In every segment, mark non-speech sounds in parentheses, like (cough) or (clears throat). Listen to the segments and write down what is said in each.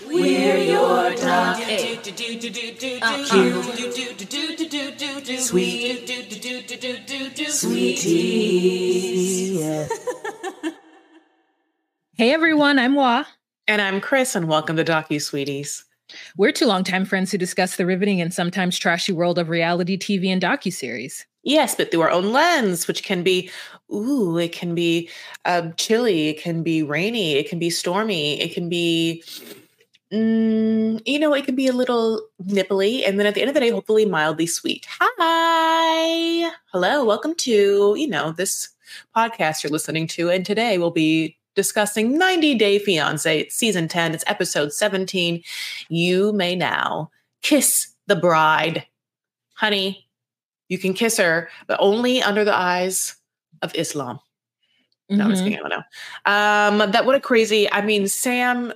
We're your top sweeties. Hey everyone, I'm Wah. And I'm Chris, and welcome to Docu Sweeties. We're two longtime friends who discuss the riveting and sometimes trashy world of reality TV and docuseries. Yes, but through our own lens, which can be, ooh, it can be uh, chilly, it can be rainy, it can be stormy, it can be, mm, you know, it can be a little nipply, and then at the end of the day, hopefully mildly sweet. Hi, hello, welcome to you know this podcast you're listening to, and today we'll be discussing 90 Day Fiance, it's season 10, it's episode 17. You may now kiss the bride, honey. You can kiss her, but only under the eyes of Islam. No, I'm just Mhm. kidding. I don't know. Um, that what a crazy. I mean, Sam,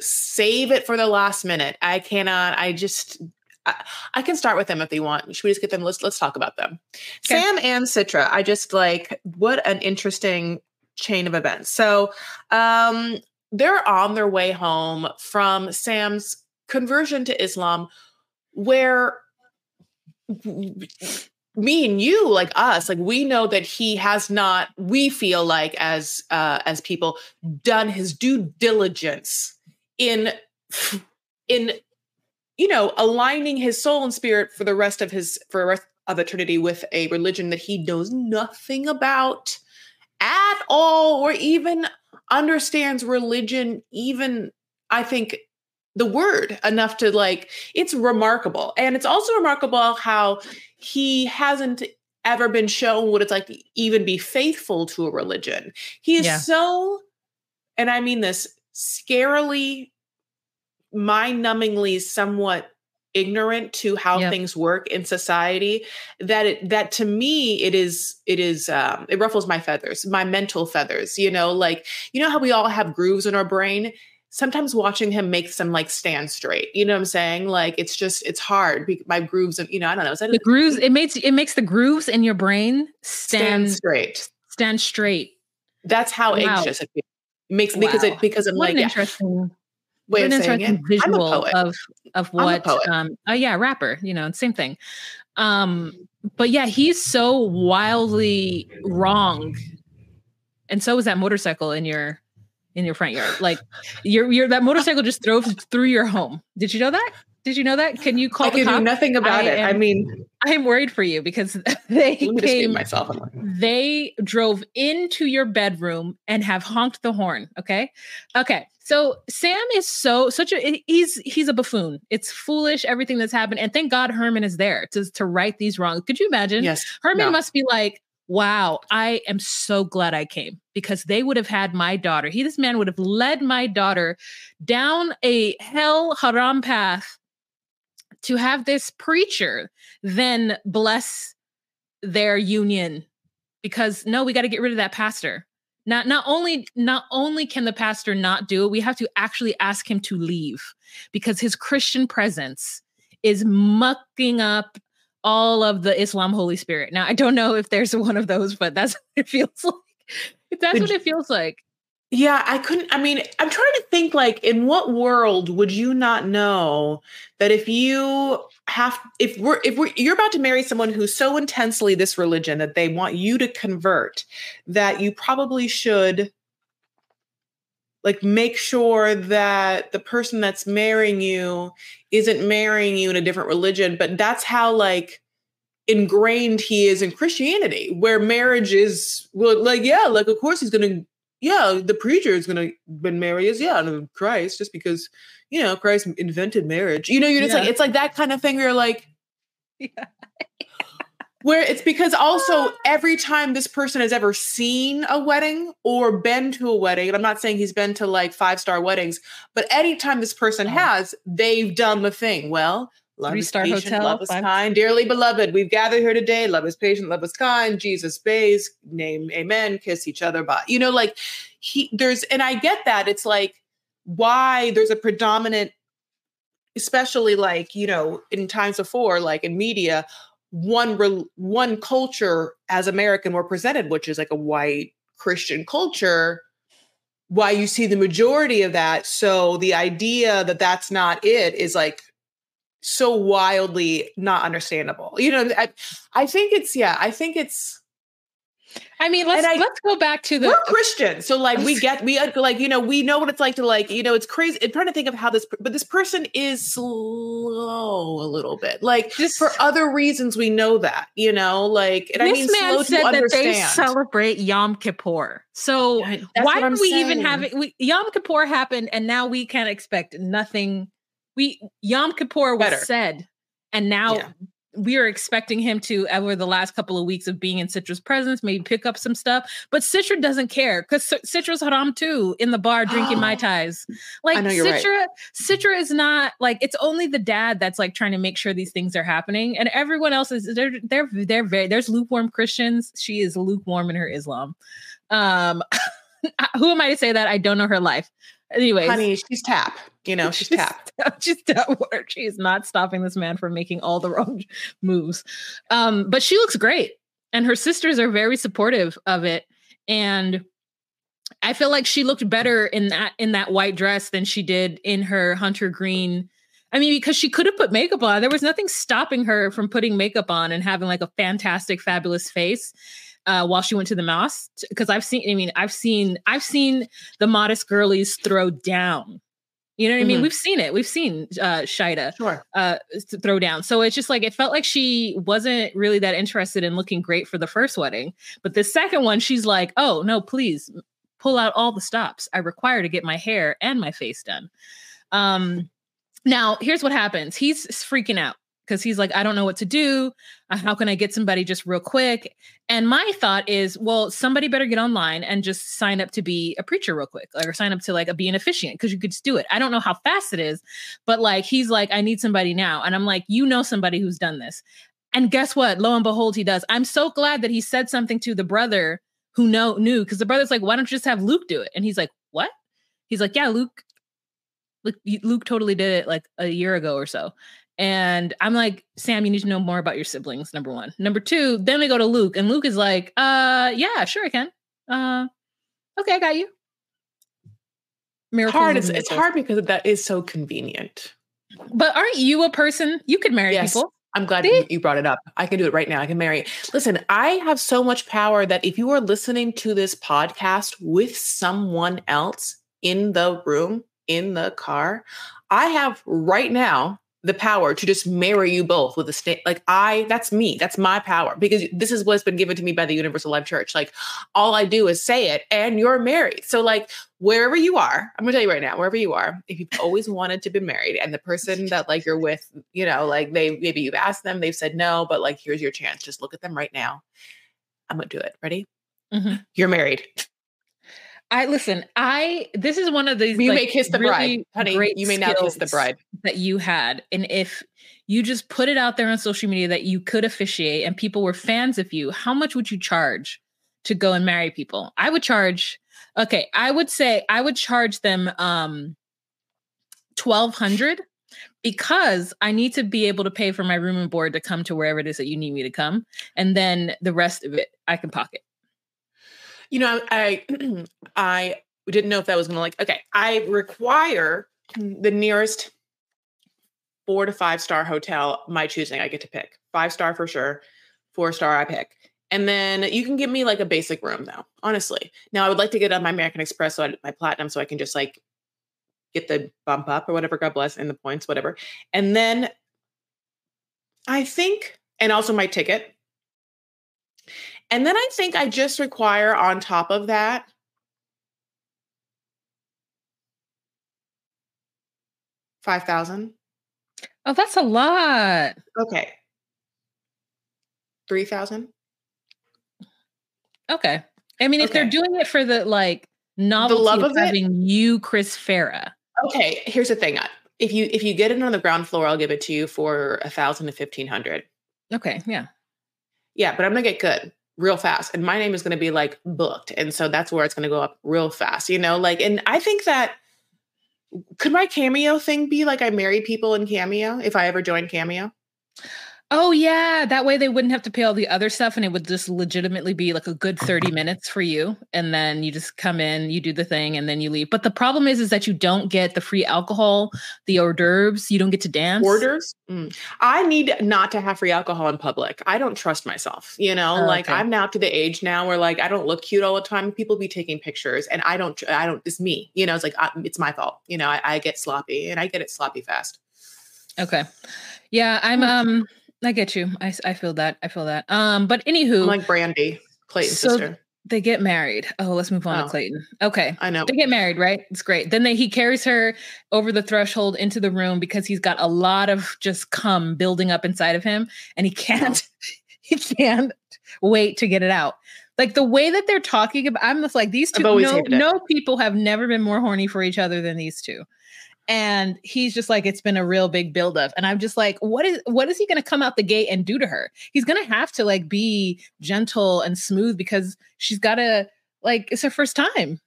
save it for the last minute. I cannot. I just. I, I can start with them if they want. Should we just get them? Let's let's talk about them. Okay. Sam and Citra. I just like what an interesting chain of events. So, um, they're on their way home from Sam's conversion to Islam, where me and you like us like we know that he has not we feel like as uh as people done his due diligence in in you know aligning his soul and spirit for the rest of his for the rest of eternity with a religion that he knows nothing about at all or even understands religion even i think the word enough to like it's remarkable and it's also remarkable how he hasn't ever been shown what it's like to even be faithful to a religion he is Yeah. so and i mean this scarily mind-numbingly somewhat ignorant to how Yep. things work in society that it that to me it is it is um it ruffles my feathers my mental feathers you know like you know how we all have grooves in our brain sometimes watching him makes them like stand straight you know what i'm saying like it's just it's hard my grooves and you know i don't know is that The grooves it makes it makes the grooves in your brain stand stand straight stand straight. that's how Wow. anxious it makes because it because i'm What like an interesting, way an saying interesting it i'm a visual poet of of what um oh yeah, rapper, you know, same thing. Um but yeah, he's so wildly wrong. And so is that motorcycle in your in your front yard. Like your your that motorcycle just drove through your home. Did you know that? Did you know that? Can you call i can do nothing about I it. I mean I am worried for you because (laughs) they let me just came myself they drove into your bedroom and have honked the horn okay? Okay so sam is so such a he's he's a buffoon. It's foolish everything that's happened and thank god herman is there to to right these wrongs. Could you imagine? Yes. Herman no. must be like wow i am so glad i came because they would have had my daughter. He this man would have led my daughter down a hell haram path to have this preacher then bless their union because no we got to get rid of that pastor. Not not only not only can the pastor not do it we have to actually ask him to leave because his christian presence is mucking up all of the islam holy spirit. Now i don't know if there's (laughs) one of those but that's what it feels (laughs) like. That's what it feels like Yeah, I couldn't. I mean, I'm trying to think like, in what world would you not know that if you have, if we're, if we're, you're about to marry someone who's so intensely this religion that they want you to convert, that you probably should like make sure that the person that's marrying you isn't marrying you in a different religion, but that's how like ingrained he is in Christianity, where marriage is well, like, yeah, like of course he's gonna yeah, the preacher is gonna been marry us, yeah, Christ, just because you know Christ invented marriage. You know, you're just like it's like that kind of thing. Where you're like, (laughs) Yeah. Where it's because also (laughs) every time this person has ever seen a wedding or been to a wedding, and I'm not saying he's been to like five star weddings, but anytime this person Oh. has, they've done the thing. Well, love is Three-star patient, hotel, love is five- kind, dearly beloved. We've gathered here today. Love is patient, love is kind. Jesus pays, name, amen. Kiss each other. Bye. You know, like he there's, and I get that. It's like why there's a predominant especially like you know in times before like in media one rel one culture as american were presented which is like a white christian culture why you see the majority of that so the idea that that's not it is like so wildly not understandable you know i, I think it's yeah i think it's I mean, let's I- let's go back to the we're Christian, so like we get we uh, like you know we know what it's like to like you know it's crazy. I'm trying to think of how this, but this person is slow a little bit, like Just- for other reasons. We know that you know, like and I this mean man slow said to that they celebrate Yom Kippur. So I- that's why do we even saying. have it? We, Yom Kippur happened, and now we can't expect nothing. We Yom Kippur was Better. said, and now Yeah. we are expecting him to over the last couple of weeks of being in Citra's presence, maybe pick up some stuff. But Citra doesn't care because Citra's haram too in the bar drinking mai (gasps) tais. Like you're right. Citra, Citra is not like it's only the dad that's like trying to make sure these things are happening, and everyone else is they're they're they're very there's lukewarm Christians. She is lukewarm in her Islam. Um, (laughs) who am I to say that? I don't know her life. Anyways, Honey, she's tap. You know, (laughs) she's she's tapped (laughs) work. She is not stopping this man from making all the wrong (laughs) moves. Um, but she looks great, and her sisters are very supportive of it. And I feel like she looked better in that in that white dress than she did in her hunter green. I mean, because she could have put makeup on. There was nothing stopping her from putting makeup on and having like a fantastic, fabulous face uh, while she went to the mosque. Because I've seen, I mean, I've seen, I've seen the modest girlies throw down. You know what I mean? Mhm. We've seen it. We've seen uh, Shida Sure. uh throw down. So it's just like it felt like she wasn't really that interested in looking great for the first wedding. But the second one, she's like, oh no, please pull out all the stops. I require to get my hair and my face done. Um now here's what happens. He's freaking out because he's like, I don't know what to do. Uh, How can I get somebody just real quick? And my thought is, well, somebody better get online and just sign up to be a preacher real quick, or sign up to like a, be an officiant because you could just do it. I don't know how fast it is, but like he's like, I need somebody now. And I'm like, you know somebody who's done this. And guess what? Lo and behold, he does. I'm so glad that he said something to the brother who know knew because the brother's like, why don't you just have Luke do it? And he's like, what? He's like, yeah, Luke. Luke, Luke totally did it like a year ago or so. And I'm like, Sam, you need to know more about your siblings. Number one. Number two, then we go to Luke, and Luke is like, uh, yeah, sure, I can. Uh, okay, I got you. Miracles Hard. It's, it's hard because that is so convenient. But aren't you a person? You could marry Yes. people. I'm glad See? you, you brought it up. I can do it right now. I can marry. Listen, I have so much power that if you are listening to this podcast with someone else in the room, in the car, I have right now the power to just marry you both with a state. Like I, that's me. That's my power because this is what's been given to me by the Universal Life Church. Like all I do is say it and you're married. So like wherever you are, I'm gonna tell you right now, wherever you are, if you've always wanted to be married and the person that like you're with, you know, like they maybe you've asked them, they've said no, but like here's your chance. Just look at them right now. I'm gonna do it. Ready? Mhm. You're married. (laughs) I listen. I this is one of these. You like, may kiss the really bride, honey. great You may now kiss the bride. that you had, and if you just put it out there on social media that you could officiate and people were fans of you, how much would you charge to go and marry people? I would charge. Okay, I would say I would charge them um twelve hundred because I need to be able to pay for my room and board to come to wherever it is that you need me to come, and then the rest of it I can pocket. You know, I (clears throat) I didn't know if that was gonna like okay. I require the nearest four to five star hotel, my choosing. I get to pick. Five star for sure. Four star I pick. And then you can give me like a basic room though, honestly. Now I would like to get on my American Express, so I, my platinum, so I can just like get the bump up or whatever, God bless, and the points, whatever. And then I think, and also my ticket. And then I think I just require on top of that five thousand. Oh, that's a lot. Okay. 3000 Okay. I mean, if they're doing it for the like novelty love of, of having you, Chris Farah. Okay, here's the thing. If you if you get it on the ground floor, I'll give it to you for a thousand to fifteen hundred. Okay, yeah. Yeah, but I'm gonna get good real fast, and my name is gonna be like booked, and so that's where it's gonna go up real fast. You know, like, and I think that could my cameo thing be like I marry people in cameo if I ever join cameo? Oh yeah, that way they wouldn't have to pay all the other stuff and it would just legitimately be like a good 30 minutes for you and then you just come in, you do the thing and then you leave. But the problem is is that you don't get the free alcohol, the hors d'oeuvres, you don't get to dance. Orders? Mm. I need not to have free alcohol in public. I don't trust myself. You know, Oh, like okay. I'm now to the age now where like I don't look cute all the time. People be taking pictures, and I don't. I don't. It's me. You know, it's like I, it's my fault. You know, I, I get sloppy, and I get it sloppy fast. Okay. Yeah, I'm um I get you. I, I feel that. I feel that. Um but anywho, I'm like Brandy, Clayton's So- sister. they get married. Oh, let's move on Oh. to Clayton. Okay. I know. They get married, right? It's great. Then they, he carries her over the threshold into the room because he's got a lot of just cum building up inside of him, and he can't, (laughs) he can't wait to get it out. Like the way that they're talking about, I'm just like these two. No, no people have never been more horny for each other than these two. And he's just like, it's been a real big buildup. And I'm just like, what is what is he gonna come out the gate and do to her? He's gonna have to like be gentle and smooth because she's gotta like it's her first time,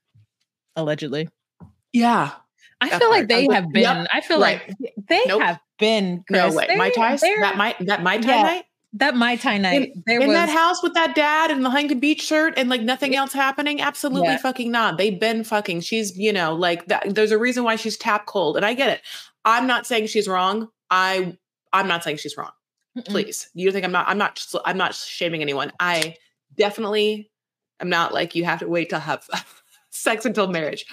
allegedly. Yeah. I feel like they uh, like, have been. yep, I feel right. like they Nope. have been. No way. They- My ties. That my that my tie Yeah. night that my tie night. there in was that house with that dad and the Huntington Beach shirt and like nothing else happening. Absolutely Yeah. fucking not. They've been fucking. She's you know like that. There's a reason why she's tap cold, and I get it. I'm not saying she's wrong. I I'm not saying she's wrong. Mm-mm. please you think i'm not i'm not i'm not shaming anyone i definitely am not like you have to wait to have (laughs) sex until marriage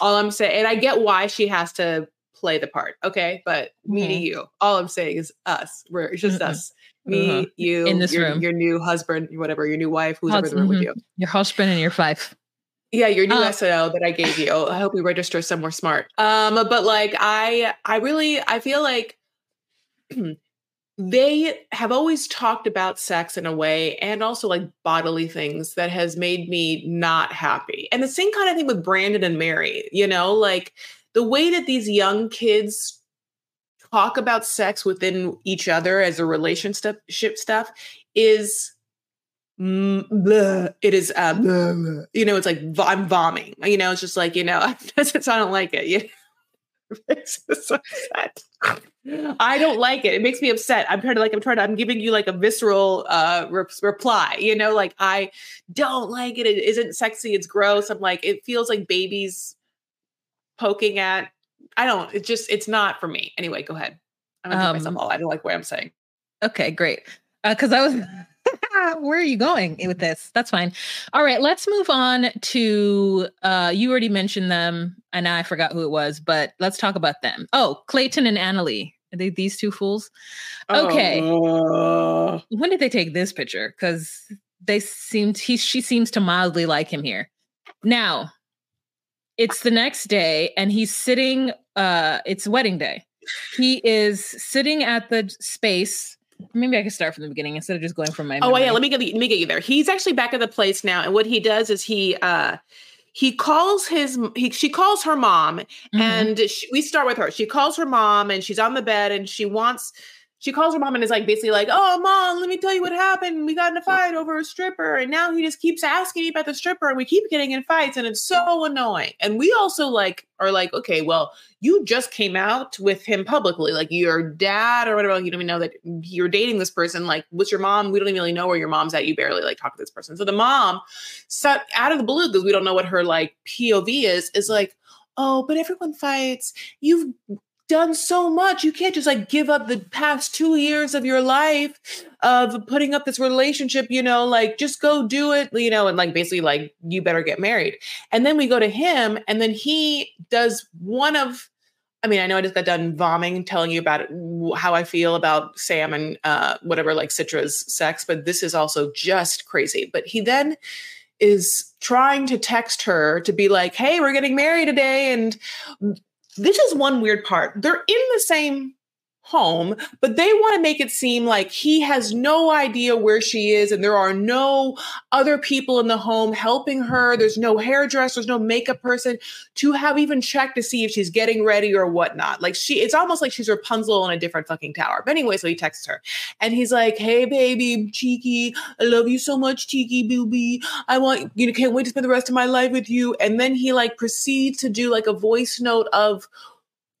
all i'm saying and i get why she has to play the part okay but me to Mhm. you all i'm saying is us we're just Mhm. us me Uh-huh. you In this your, room. your new husband whatever your new wife who's in the room Hus- with you Your husband and your wife. yeah, your new Uh, SO that I gave you. I hope you register somewhere smart. Um, but like I I really I feel like (clears throat) they have always talked about sex in a way and also like bodily things that has made me not happy. And the same kind of thing with Brandon and Mary, you know, like the way that these young kids talk about sex within each other as a relationship stuff is mm, it is bleh. you know it's like i'm vomiting you know it's just like you know (laughs) i don't like it you (laughs) just i don't like it. It makes me upset. I'm trying to like i'm trying to i'm giving you like a visceral uh re- reply you know like i don't like it. It isn't sexy. It's gross. I'm like it feels like babies poking at i don't it just it's not for me anyway go ahead i'm gonna put myself Um, all i don't like what i'm saying Okay, great. Because I was, (laughs) where are you going with this? That's fine. All right, let's move on to. Uh, you already mentioned them, and I forgot who it was, but let's talk about them. Oh, Clayton and Anali. Are they these two fools? Okay. Oh. When did they take this picture? Because they seemed he she seems to mildly like him here. Now, it's the next day, and he's sitting. Uh, it's wedding day. He is sitting at the space. Maybe I can start from the beginning instead of just going from my. Oh yeah, let me get let me get you there. He's actually back at the place now, and what he does is he uh he calls his he she calls her mom, Mhm. and she, we start with her. She calls her mom, and she's on the bed, and she wants. She calls her mom and is like basically like, "Oh, mom, let me tell you what happened. We got in a fight over a stripper, and now he just keeps asking me about the stripper, and we keep getting in fights, and it's so annoying." And we also like are like, "Okay, well, you just came out with him publicly, like your dad or whatever. Like, you don't even know that you're dating this person. Like, what's your mom? We don't even really know where your mom's at. You barely like talk to this person. So the mom, set out of the blue, because we don't know what her like POV is, is like, oh, but everyone fights. You've done so much. You can't just like give up the past two years of your life of putting up this relationship, you know, like just go do it, you know, and like basically like you better get married. And then we go to him, and then he does one of I mean, I know I just got done vomiting, telling you about how I feel about Sam and uh, whatever, like Citra's sex, but this is also just crazy. But he then is trying to text her to be like, hey, we're getting married today. And this is one weird part. They're in the same home, but they want to make it seem like he has no idea where she is and there are no other people in the home helping her. There's no hairdresser, there's no makeup person to have even checked to see if she's getting ready or whatnot. Like she, it's almost like she's Rapunzel in a different fucking tower. But anyway, so he texts her and he's like, Hey baby, cheeky, I love you so much, cheeky booby. I want, you know, can't wait to spend the rest of my life with you. And then he like proceeds to do like a voice note of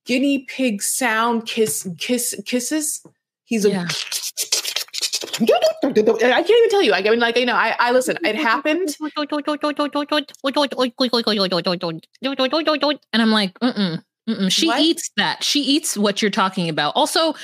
guinea pig sound kiss kiss kisses. He's a yeah. (laughs) I can't even tell you. I mean, like you know, I, I listen. It happened, and I'm like, mm mm. She what? eats that. She eats what you're talking about. Also,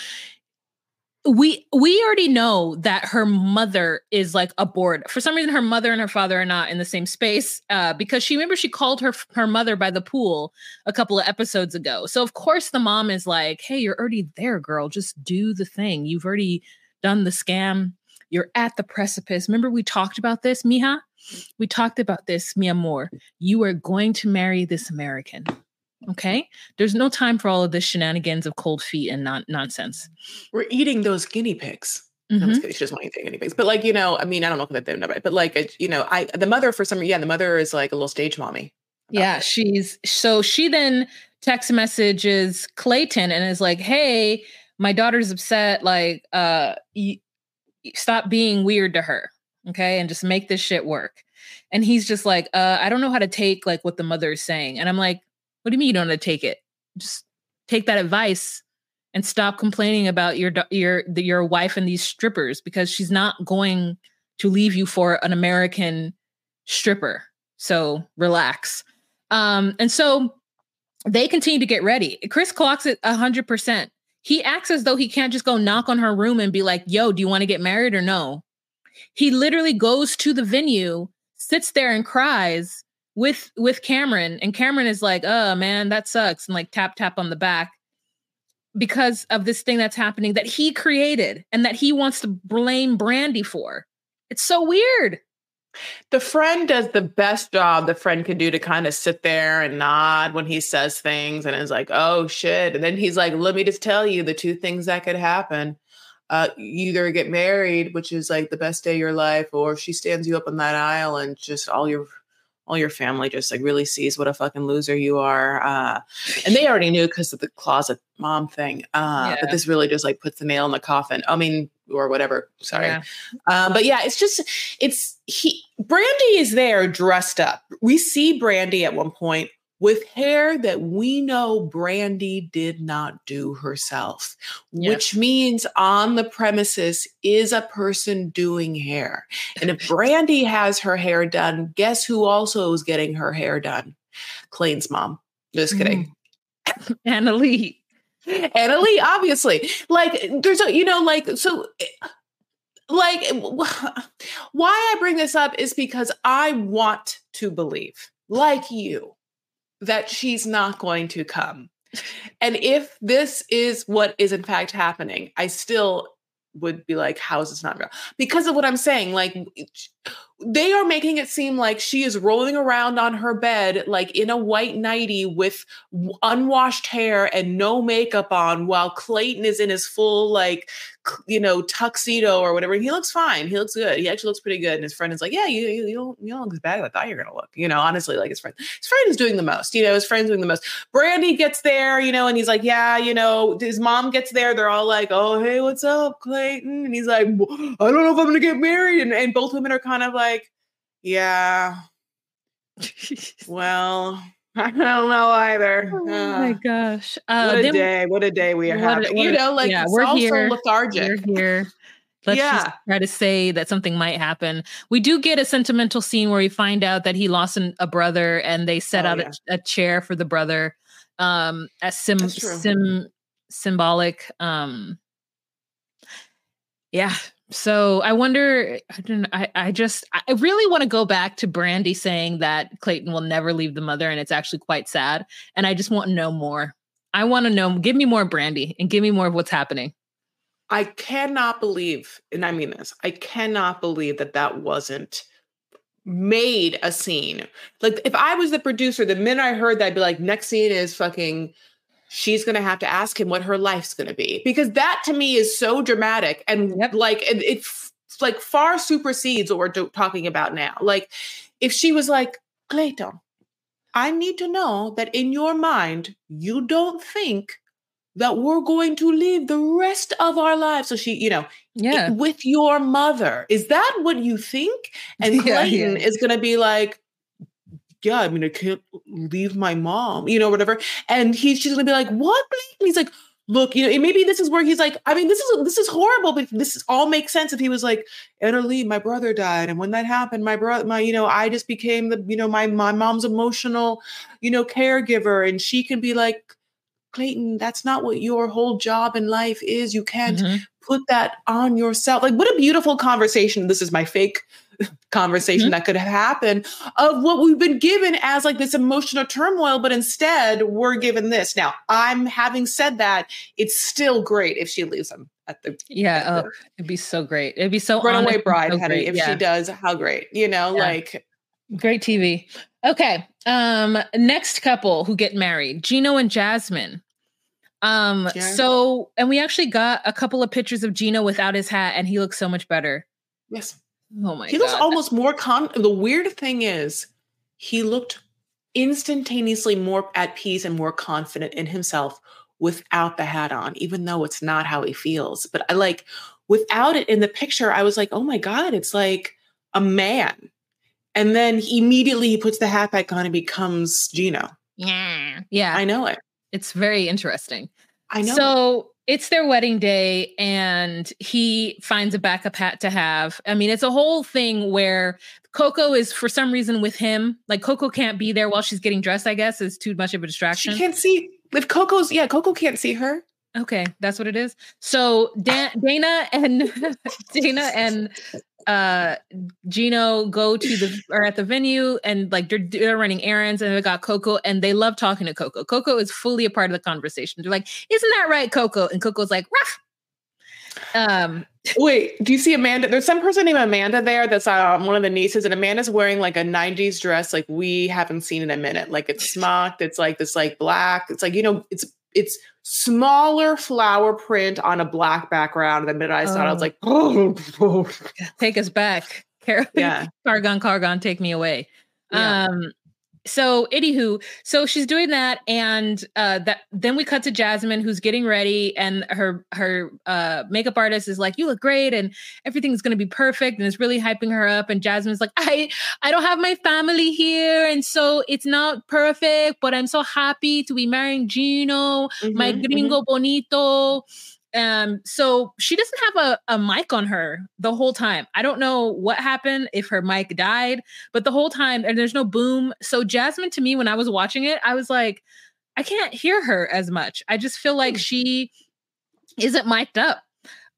we we already know that her mother is like a board. For some reason, her mother and her father are not in the same space uh, because she remember she called her her mother by the pool a couple of episodes ago. So of course the mom is like, "Hey, you're already there, girl. Just do the thing. You've already done the scam. You're at the precipice. Remember we talked about this, Mija? We talked about this, mi amor. You are going to marry this American. Okay. There's no time for all of this shenanigans of cold feet and non- nonsense. We're eating those guinea pigs. Mm-hmm. No, she doesn't want guinea pigs. But like, you know, I mean, I don't know if they know, but like, you know, I, the mother for some reason, yeah, the mother is like a little stage mommy. Yeah. It. She's, so she then text messages Clayton and is like, Hey, my daughter's upset. Like, uh, y- stop being weird to her. Okay. And just make this shit work. And he's just like, uh, I don't know how to take like what the mother is saying. And I'm like, what do you mean you don't want to take it? Just take that advice and stop complaining about your your your wife and these strippers because she's not going to leave you for an American stripper. So relax. Um, and so they continue to get ready. Chris clocks it hundred percent. He acts as though he can't just go knock on her room and be like, "Yo, do you want to get married or no?" He literally goes to the venue, sits there and cries, with with Cameron, and Cameron is like, "Oh man, that sucks," and like tap tap on the back because of this thing that's happening that he created and that he wants to blame Brandy for. It's so weird. The friend does the best job the friend can do to kind of sit there and nod when he says things and is like, oh shit. And then he's like, let me just tell you the two things that could happen. Uh, you either get married, which is like the best day of your life, or she stands you up on that aisle and just all your all your family just like really sees what a fucking loser you are. Uh, and they already knew because of the closet mom thing. Uh, yeah. But this really just like puts the nail in the coffin. I mean, or whatever. Sorry. Yeah. Um, but yeah, it's just, it's he, Brandy is there dressed up. We see Brandy at one point with hair that we know Brandi did not do herself, which means on the premises is a person doing hair. And if Brandi has her hair done, guess who also is getting her hair done? Clayton's mom. Just kidding. (laughs) Mm. Anali. Anali, obviously. Like, there's a, you know, like, so like why I bring this up is because I want to believe, like you, that she's not going to come. And if this is what is in fact happening, I still would be like, how is this not real? Because of what I'm saying. Like, they are making it seem like she is rolling around on her bed, like in a white nightie with unwashed hair and no makeup on, while Clayton is in his full, like, you know, tuxedo or whatever. He looks fine. He looks good. He actually looks pretty good. And his friend is like, yeah, you, you, you don't, you don't look as bad as I thought you were going to look. You know, honestly, like his friend, his friend is doing the most, you know, his friend's doing the most. Brandi gets there, you know, and he's like, yeah, you know, his mom gets there. They're all like, oh, hey, what's up, Clayton? And he's like, I don't know if I'm going to get married. And, and both women are kind of like, yeah, (laughs) well, (laughs) I don't know either. Oh uh, my gosh. Uh, what a day. What a day we are having. you know, like yeah, we're here. lethargic. We're here. Let's yeah. just try to say that something might happen. We do get a sentimental scene where we find out that he lost an, a brother and they set oh, out yeah. a, a, chair for the brother um as sim sim symbolic um yeah so I wonder. I don't. I, I just. I really want to go back to Brandy saying that Clayton will never leave the mother, and it's actually quite sad. And I just want to know more. I want to know. Give me more Brandy, and give me more of what's happening. I cannot believe, and I mean this. I cannot believe that that wasn't made a scene. Like if I was the producer, the minute I heard that, I'd be like, next scene is fucking she's going to have to ask him what her life's going to be because that to me is so dramatic and Yep. like it, it f- like far supersedes what we're do- talking about now. Like if she was like, Clayton, I need to know that in your mind, you don't think that we're going to live the rest of our lives. So she, you know, Yeah. with your mother. Is that what you think? And (laughs) Yeah, Clayton yeah. is going to be like, yeah, I mean, I can't leave my mom, you know, whatever. And he's she's going to be like, what? And he's like, look, you know, maybe this is where he's like, I mean, this is this is horrible, but this is, all makes sense if he was like, Anali, my brother died, and when that happened, my brother, my, you know, I just became the, you know, my my mom's emotional, you know, caregiver, and she can be like, Clayton, that's not what your whole job in life is. You can't Mhm. put that on yourself. Like, what a beautiful conversation. This is my fake conversation Mhm. that could have happened of what we've been given as like this emotional turmoil, but instead we're given this. Now, I'm having said that, it's still great if she leaves him at the Yeah. at Oh, it'd be so great. It'd be so runaway bride, so. If Yeah. she does, how great, you know, Yeah. like Great TV. Okay. Um, next couple who get married, Gino and Jasmine. Um, Yeah. so and we actually got a couple of pictures of Gino without his hat, and he looks so much better. yes. Oh my he god. looks almost more con the weird thing is he looked instantaneously more at peace and more confident in himself without the hat on even though it's not how he feels but i like without it in the picture i was like oh my god it's like a man and then he immediately he puts the hat back on and becomes gino yeah. Yeah. i know it it's very interesting. i know. So it's their wedding day, and he finds a backup hat to have. I mean, it's a whole thing where Coco is for some reason with him. Like Coco can't be there while she's getting dressed. I guess is too much of a distraction. she can't see if coco's yeah coco can't see her Okay, that's what it is. So Dan- Dana and (laughs) Dana and uh Gino go to the (laughs) or at the venue and like they're, they're running errands and they got Coco and they love talking to Coco. Coco is fully a part of the conversation. They're like, "Isn't that right, Coco?" And Coco's like, "Ruff." Um, Wait, do you see Amanda? There's some person named Amanda there that's um, one of the nieces, and Amanda's wearing like a 90s dress like we haven't seen in a minute. Like it's (laughs) smocked, it's like this like black, it's like, you know, it's it's smaller flower print on a black background. And the minute I saw it, I was Oh. like, oh, take us back, Carol. yeah. (laughs) Calgon, Calgon, take me away. Yeah. Um, so anywho, so she's doing that, and uh, that then we cut to Jasmine, who's getting ready, and her her uh, makeup artist is like, "You look great, and everything's gonna be perfect," and it's really hyping her up. And Jasmine's like, "I I don't have my family here, and so it's not perfect, but I'm so happy to be marrying Gino, my Mhm, mhm. gringo bonito." Um, so she doesn't have a, a mic on her the whole time. I don't know what happened if her mic died, but the whole time and there's no boom. So Jasmine to me when I was watching it, I was like, I can't hear her as much. I just feel like Hmm. she isn't mic'd up.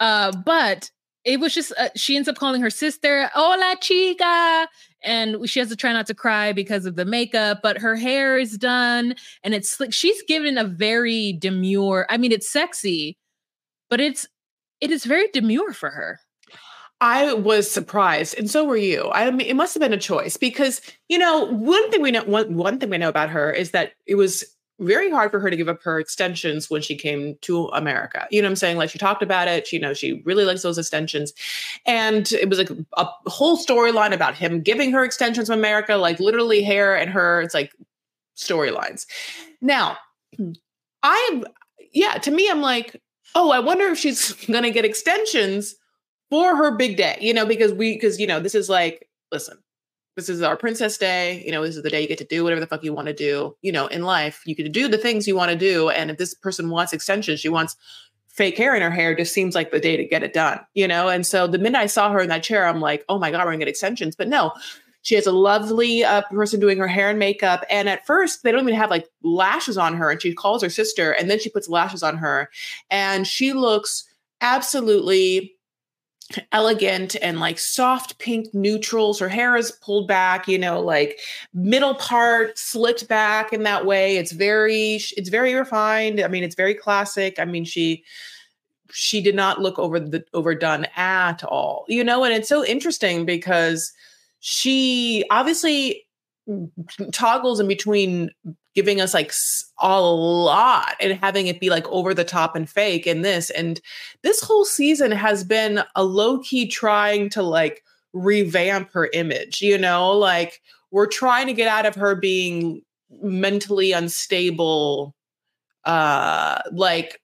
Uh, but it was just uh, she ends up calling her sister "Hola chica," and she has to try not to cry because of the makeup. But her hair is done, and it's slick. She's given a very demure. I mean, it's sexy, but it's it is very demure for her. I was surprised, and so were you. I mean, it must have been a choice because you know one thing we know one one thing we know about her is that it was very hard for her to give up her extensions when she came to America. You know what I'm saying? Like she talked about it. She, you know, she really likes those extensions, and it was like a whole storyline about him giving her extensions from America, like literally hair and her. It's like storylines. Now, hmm. I, yeah, to me, I'm like, oh, I wonder if she's (laughs) gonna get extensions for her big day, you know, because we, because, you know, this is like, listen, this is our princess day. You know, this is the day you get to do whatever the fuck you want to do, you know, in life. You can do the things you want to do. And if this person wants extensions, she wants fake hair in her hair, just seems like the day to get it done, you know? And so the minute I saw her in that chair, I'm like, oh my God, we're gonna get extensions. But no, she has a lovely uh, person doing her hair and makeup. And at first, they don't even have like lashes on her. And she calls her sister and then she puts lashes on her. And she looks absolutely elegant and like soft pink neutrals. Her hair is pulled back, you know, like middle part slicked back in that way. It's very, it's very refined. I mean, it's very classic. I mean, she, she did not look over the overdone at all, you know, and it's so interesting because she obviously toggles in between giving us like a lot and having it be like over the top and fake and this and this whole season has been a low key trying to like revamp her image you know like we're trying to get out of her being mentally unstable uh like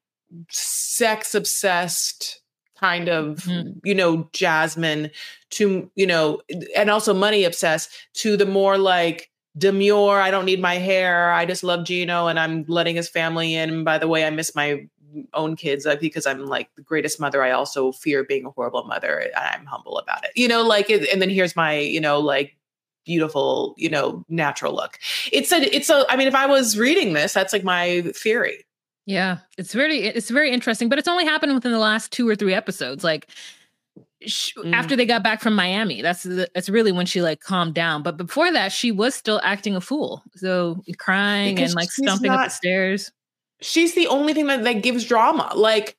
sex obsessed kind of mm-hmm. you know jasmine to you know and also money obsessed to the more like demure i don't need my hair i just love gino and i'm letting his family in and by the way i miss my own kids uh, because i'm like the greatest mother. I also fear being a horrible mother i'm humble about it. You know like and then here's my you know like beautiful you know natural look. It's a it's a i mean if i was reading this that's like my theory. Yeah, it's very it's very interesting, but it's only happened within the last two or three episodes. Like sh- mm. after they got back from Miami, that's the, that's really when she like calmed down. But before that, she was still acting a fool, so crying because and like stumping not, up the stairs. She's the only thing that that gives drama. Like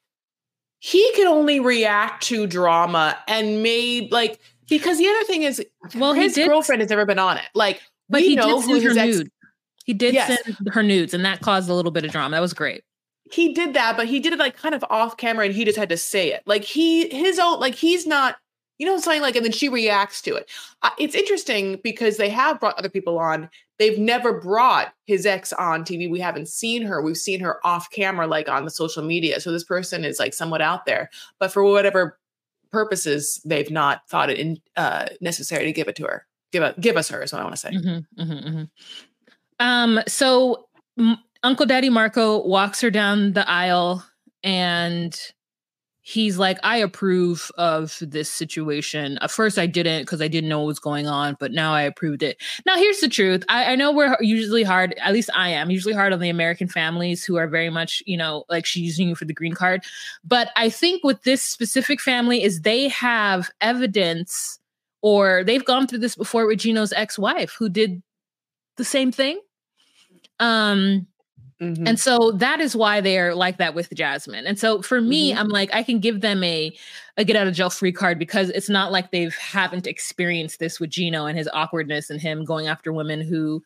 he can only react to drama and made like because the other thing is, well, his did, girlfriend has never been on it. Like but we know who his ex- nude. He did yes. send her nudes, and that caused a little bit of drama. That was great he did that, but he did it like kind of off camera and he just had to say it. Like he, his own, like he's not, you know, saying like, and then she reacts to it. Uh, it's interesting because they have brought other people on. They've never brought his ex on TV. We haven't seen her. We've seen her off camera, like on the social media. So this person is like somewhat out there, but for whatever purposes, they've not thought it in, uh, necessary to give it to her. Give it, give us her is what I want to say. Mm-hmm, mm-hmm, mm-hmm. Um, so Uncle Daddy Marco walks her down the aisle and he's like, I approve of this situation. At first, I didn't because I didn't know what was going on, but now I approved it. Now, here's the truth. I, I, know we're usually hard, at least I am, usually hard on the American families who are very much, you know, like she's using you for the green card. But I think with this specific family is they have evidence or they've gone through this before with Gino's ex-wife who did the same thing. Um, Mm-hmm. And so that is why they're like that with Jasmine. And so for me, mm-hmm. I'm like, I can give them a, a get out of jail free card because it's not like they haven't experienced this with Gino and his awkwardness and him going after women who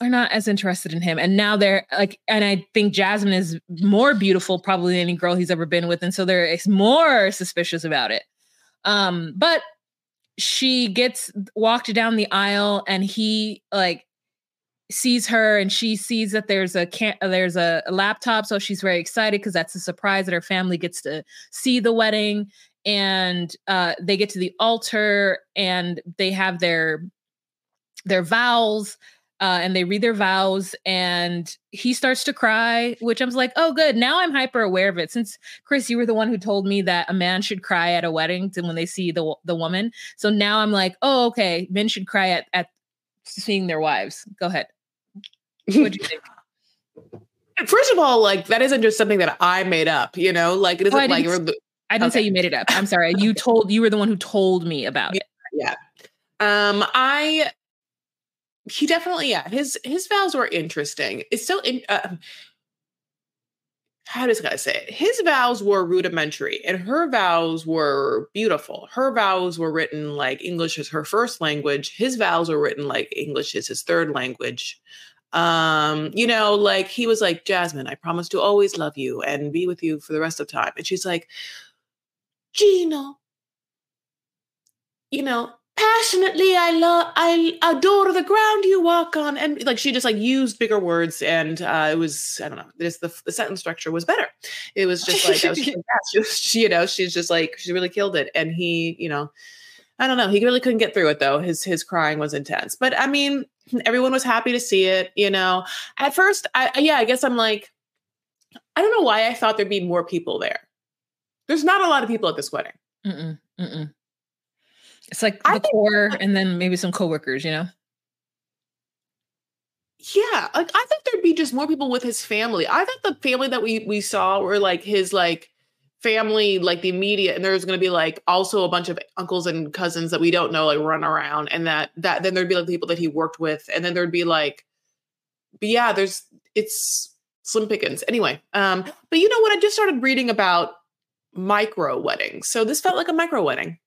are not as interested in him. And now they're like, and I think Jasmine is more beautiful probably than any girl he's ever been with. And so they're more suspicious about it. Um, but she gets walked down the aisle and he like sees her and she sees that there's a can- there's a, a laptop so she's very excited because that's a surprise that her family gets to see the wedding. And uh, they get to the altar and they have their their vows uh, and they read their vows and he starts to cry which i'm like oh good. Now i'm hyper aware of it. Since chris you were the one who told me that a man should cry at a wedding when they see the the woman. So now i'm like oh okay. Men should cry at at seeing their wives. Go ahead what do you think? (laughs) First of all, like that isn't just something that I made up, you know, like it isn't oh, I like didn't, I didn't okay. say you made it up. I'm sorry. You told you were the one who told me about it. Yeah. Um, I he definitely yeah his his vows were interesting. It's so. in. Uh, how does I say it? His vows were rudimentary and her vows were beautiful. Her vows were written like English is her first language. His vows were written like English is his third language um you know like he was like jasmine i promise to always love you and be with you for the rest of time. And she's like gino you know passionately i love i adore the ground you walk on. And like she just like used bigger words and uh it was i don't know just the, the sentence structure was better. It was just like (laughs) was, she you know she's just like she really killed it. And he you know I don't know. He really couldn't get through it though. His his crying was intense. But I mean, everyone was happy to see it, you know. At first, I yeah, I guess I'm like I don't know why I thought there'd be more people there. There's not a lot of people at this wedding. Mm-mm, mm-mm. It's like the core and then maybe some coworkers, you know. Yeah, like I think there'd be just more people with his family. I thought the family that we we saw were like his like family, like the immediate, and there's going to be like also a bunch of uncles and cousins that we don't know, like run around, and that that then there'd be like people that he worked with, and then there'd be like, but yeah, there's it's slim pickings anyway. Um, but you know what? I just started reading about micro weddings, so this felt like a micro wedding.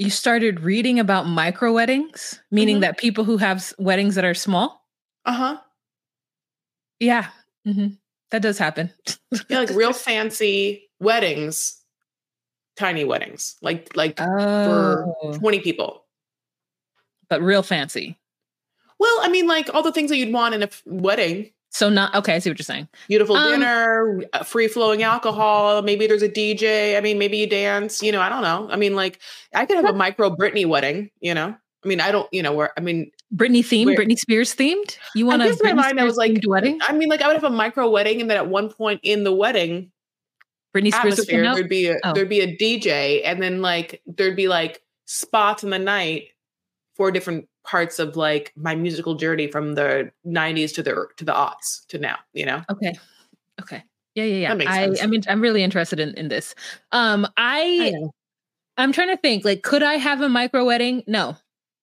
you started reading about micro weddings, meaning Mhm. that people who have weddings that are small. Uh huh. Yeah, hmm that does happen. Yeah, like real (laughs) fancy weddings, tiny weddings, like like for twenty people. but real fancy. Well, I mean, like all the things that you'd want in a f- wedding. So not okay. I see what you're saying. Beautiful Um, dinner, free flowing alcohol. Maybe there's a DJ. I mean, maybe you dance. You know, I don't know. I mean, like I could have a micro Britney wedding. You know, I mean, I don't. You know, where I mean, Britney themed, Where- Britney Spears themed. You want I in my mind, I was like, wedding? I mean, like I would have a micro wedding, and then at one point in the wedding Britney Spears would there'd be a Oh. there'd be a DJ, and then like there'd be like spots in the night for different parts of like my musical journey from the 90s to the to the aughts to now you know Okay. Okay. Yeah, yeah, yeah. That makes I, sense. I mean, I'm really interested in, in this. Um, I, know. I'm trying to think. Like, could I have a micro wedding? No,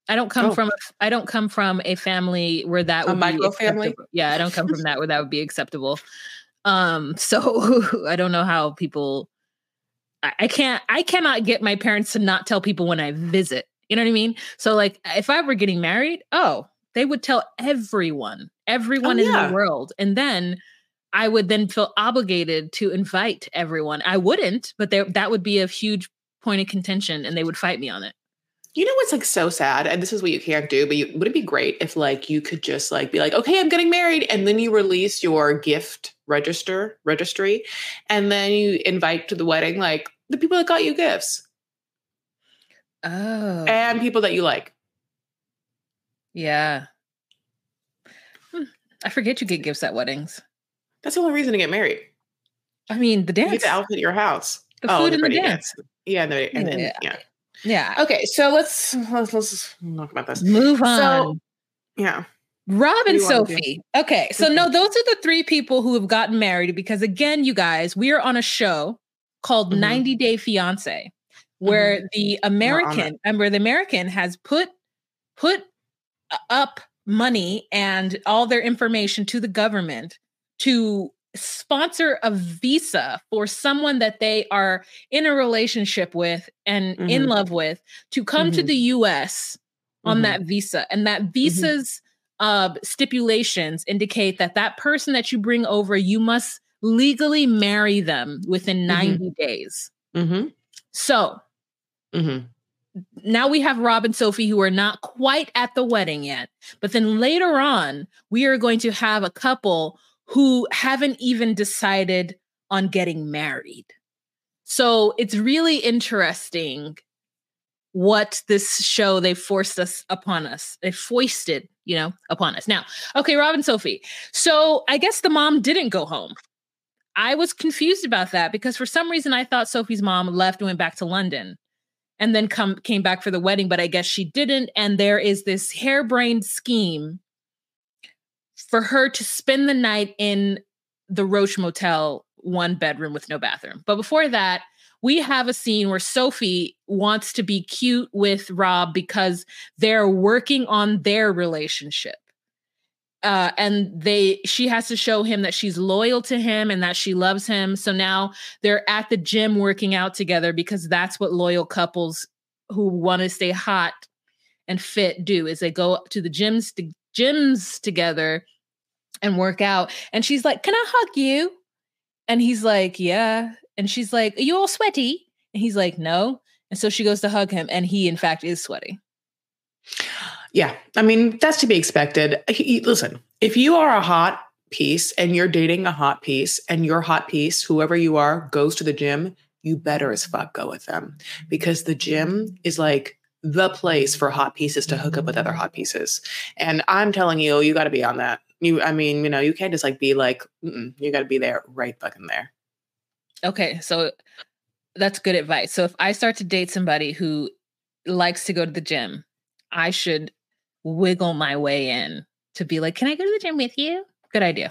I don't come Oh. from. I don't come from a family where that A would micro be family? acceptable. Yeah, I don't come from that where that would be acceptable. Um, (laughs) so (laughs) I don't know how people. I, I can't. I cannot get my parents to not tell people when I visit. You know what I mean? So, like, if I were getting married, oh, they would tell everyone, everyone in Oh, yeah. the world, and then I would then feel obligated to invite everyone. I wouldn't, but there that would be a huge point of contention, and they would fight me on it. You know what's like so sad? And this is what you can't do but you, would it be great if like you could just like be like okay i'm getting married and then you release your gift register registry and then you invite to the wedding like the people that got you gifts. Oh, and people that you like. Yeah. Hmm, I forget you get gifts at weddings. that's the only reason to get married. I mean, the you get dance, the outfit your house. The food, and the pretty dance. yeah and, the, and then Yeah. Yeah. Okay, so let's let's, let's talk about this. Move on. So, yeah, Rob and you wanna do? Sophie. Okay, so no, those are the three people who have gotten married because, again, you guys, we are on a show called Mhm. 90 Day Fiance, where the on it. American, and where the American has put put up money and all their information to the government to sponsor a visa for someone that they are in a relationship with and in Mhm. love with to come to Mhm. the US on Mhm. that visa and that visa's uh, stipulations indicate that that person that you bring over you must legally marry them within 90 days mm-hmm, so mm-hmm. now we have Rob and Sophie who are not quite at the wedding yet. But then later on, we are going to have a couple who haven't even decided on getting married. So it's really interesting what this show they forced us upon us. They foisted, you know, upon us. Now, okay, Rob and Sophie. So I guess the mom didn't go home. I was confused about that because for some reason I thought Sophie's mom left and went back to London and then come came back for the wedding, but I guess she didn't. And there is this harebrained scheme for her to spend the night in the Roach Motel, one bedroom with no bathroom. But before that, we have a scene where Sophie wants to be cute with Rob because they're working on their relationship. Uh, and they she has to show him that she's loyal to him and that she loves him. So now they're at the gym working out together because that's what loyal couples who want to stay hot and fit do is they go to the gyms to gyms together and work out. And she's like, "Can I hug you?" And he's like, "Yeah." And she's like, "Are you all sweaty?" And he's like, "No." And so she goes to hug him, and he, in fact, is sweaty. Yeah, I mean that's to be expected. He- listen, if you are a hot piece and you're dating a hot piece, and your hot piece, whoever you are, goes to the gym, you better as fuck go with them because the gym is like the place for hot pieces to hook up with other hot pieces. And I'm telling you, you got to be on that. You, I mean, you know, you can't just like be like, Mm-mm, you got to be there, right fucking there. Okay, so that's good advice. So if I start to date somebody who likes to go to the gym, I should wiggle my way in to be like, "Can I go to the gym with you?" Good idea.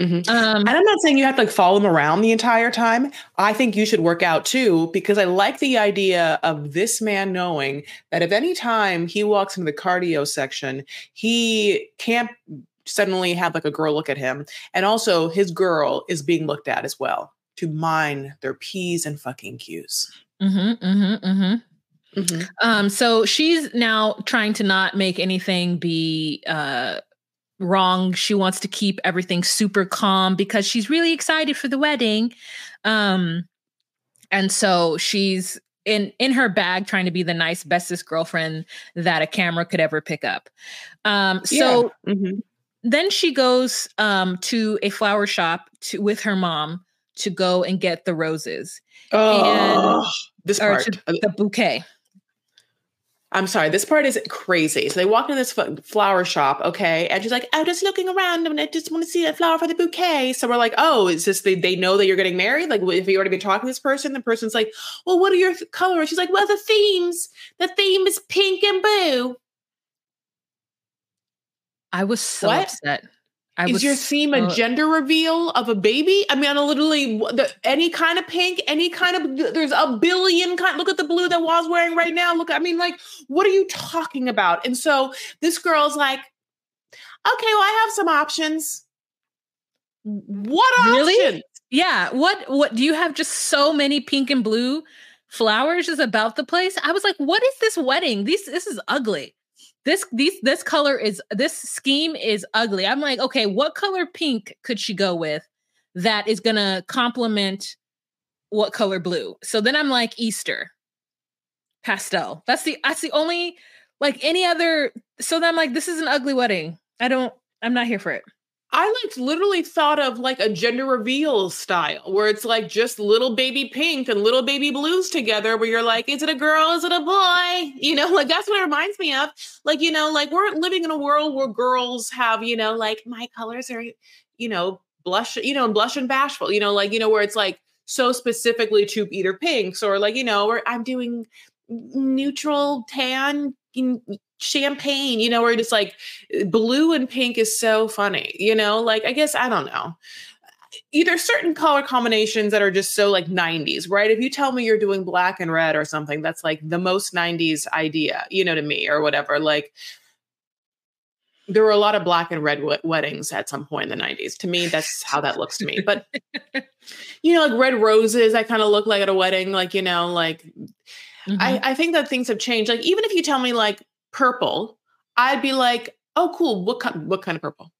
Mhm. Um, And I'm not saying you have to like follow him around the entire time. I think you should work out too, because I like the idea of this man knowing that if any time he walks into the cardio section, he can't suddenly have like a girl look at him. And also his girl is being looked at as well to mine their P's and fucking Q's. mm-hmm, mm-hmm, mm-hmm. Mm-hmm. Um, so she's now trying to not make anything be uh wrong. She wants to keep everything super calm because she's really excited for the wedding. Um, and so she's in in her bag trying to be the nice bestest girlfriend that a camera could ever pick up. Um, so yeah. mm-hmm. Then she goes um, to a flower shop to with her mom to go and get the roses. Oh, and, this part, the bouquet. I'm sorry, this part is crazy. So they walk into this flower shop, okay, and she's like, "I'm just looking around and I just want to see a flower for the bouquet." So we're like, "Oh, is this they, they know that you're getting married? Like, if you already been talking to this person, the person's like, "Well, what are your th- colors?" She's like, "Well, the themes, the theme is pink and blue." I was so what? upset. I is your theme so, a gender reveal of a baby? I mean, on literally the, any kind of pink, any kind of there's a billion kind. Look at the blue that Wah's wearing right now. Look, I mean, like, what are you talking about? And so this girl's like, okay, well, I have some options. What really? Yeah. What? What do you have? Just so many pink and blue flowers is about the place. I was like, what is this wedding? This this is ugly this these this color is this scheme is ugly. I'm like, okay, what color pink could she go with that is gonna complement what color blue? So then I'm like Easter pastel. That's the that's the only like any other. So then I'm like, this is an ugly wedding. I don't. I'm not here for it. I like literally thought of like a gender reveal style where it's like just little baby pink and little baby blues together where you're like, is it a girl? Is it a boy? You know, like that's what it reminds me of. Like, you know, like we're living in a world where girls have, you know, like my colors are, you know, blush, you know, and blush and bashful, you know, like, you know, where it's like so specifically to either pinks or like, you know, where I'm doing neutral tan champagne, you know, where it's like blue and pink is so funny, you know, like I guess I don't know. Either certain color combinations that are just so like 90s, right? If you tell me you're doing black and red or something, that's like the most 90s idea, you know, to me or whatever. Like there were a lot of black and red w- weddings at some point in the 90s. To me, that's how that looks to me. But (laughs) you know, like red roses, I kind of look like at a wedding, like, you know, like mm-hmm. I, I think that things have changed. Like, even if you tell me like purple, I'd be like, oh, cool. What kind? What kind of purple?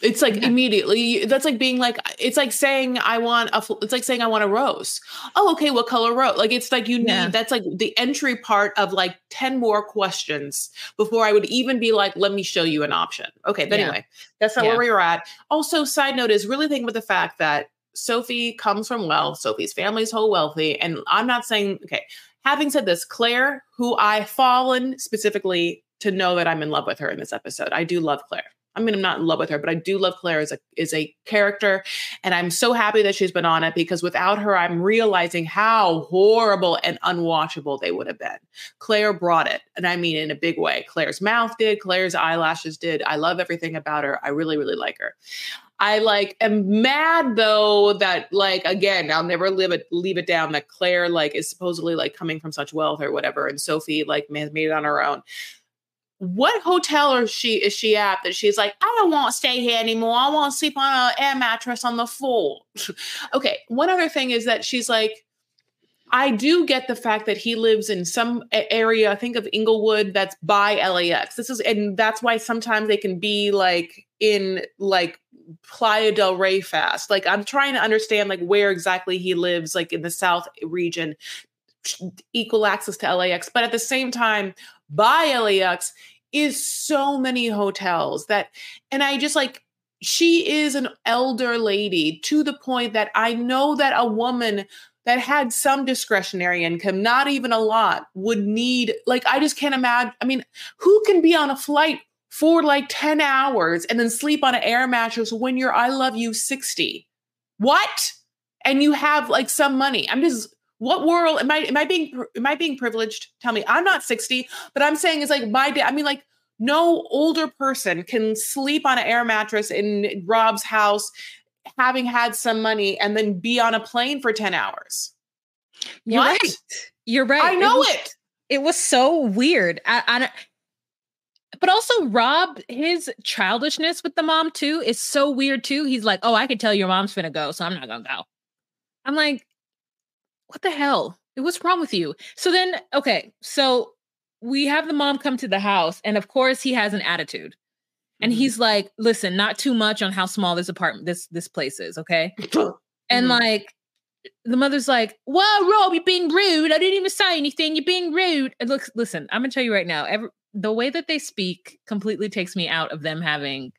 It's like yeah. immediately. That's like being like. It's like saying I want a. It's like saying I want a rose. Oh, okay. What color rose? Like it's like you need. That's like the entry part of like ten more questions before I would even be like, let me show you an option. Okay. But yeah. anyway, that's not where we are at. Also, side note is really think about the fact that Sophie comes from wealth. Sophie's family's whole wealthy, and I'm not saying okay. Having said this, Claire, who I fallen specifically to know that I'm in love with her in this episode. I do love Claire. I mean, I'm not in love with her, but I do love Claire as a is a character, and I'm so happy that she's been on it because without her, I'm realizing how horrible and unwatchable they would have been. Claire brought it, and I mean in a big way. Claire's mouth did, Claire's eyelashes did. I love everything about her. I really, really like her. I like am mad though that like again I'll never leave it leave it down that Claire like is supposedly like coming from such wealth or whatever and Sophie like has made it on her own. What hotel is she is she at that she's like I don't want to stay here anymore. I want to sleep on an air mattress on the floor. (laughs) okay, one other thing is that she's like I do get the fact that he lives in some area, I think of Inglewood, that's by LAX. This is, and that's why sometimes they can be like in like Playa del Rey fast. Like I'm trying to understand like where exactly he lives, like in the South region, equal access to LAX. But at the same time, by LAX is so many hotels that, and I just like, she is an elder lady to the point that I know that a woman that had some discretionary income, not even a lot, would need, like, I just can't imagine. I mean, who can be on a flight for like 10 hours and then sleep on an air mattress when you're I love you 60. What? And you have like some money. I'm just what world am I am I being am I being privileged? Tell me. I'm not 60, but I'm saying is like my day. I mean like no older person can sleep on an air mattress in Rob's house having had some money and then be on a plane for 10 hours. You're what? right. You're right. I know it. Was, it. it was so weird. I, I but also Rob, his childishness with the mom too is so weird too. He's like, "Oh, I could tell your mom's gonna go, so I'm not gonna go." I'm like, "What the hell? What's wrong with you? So then, okay, so we have the mom come to the house, and of course, he has an attitude. And Mhm. he's like, listen, not too much on how small this apartment, this this place is, okay? (laughs) And Mhm. like the mother's like, Whoa, Rob, you're being rude. I didn't even say anything. You're being rude. And look, listen, I'm gonna tell you right now, every, the way that they speak completely takes me out of them having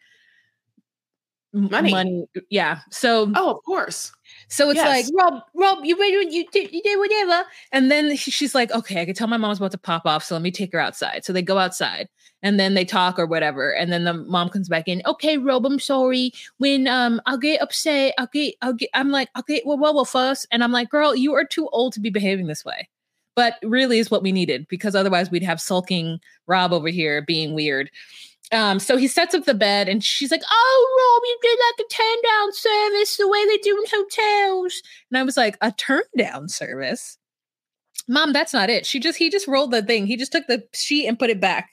Money. Money. Yeah. So oh, of course. so it's like, Rob, Rob, you? You do, you do whatever. And then she's like, okay, I can tell my mom's about to pop off, so let me take her outside. So they go outside, and then they talk or whatever. And then the mom comes back in. Okay, Rob, I'm sorry. When um, I'll get upset. I'll get, I'll get. I'm like, okay, well, well, well, fuss. And I'm like, girl, you are too old to be behaving this way. But really, is what we needed because otherwise we'd have sulking Rob over here being weird. Um, so he sets up the bed and she's like, Oh, Rob, you did like a turn down service the way they do in hotels. And I was like, A turn down service? Mom, that's not it. She just he just rolled the thing. He just took the sheet and put it back.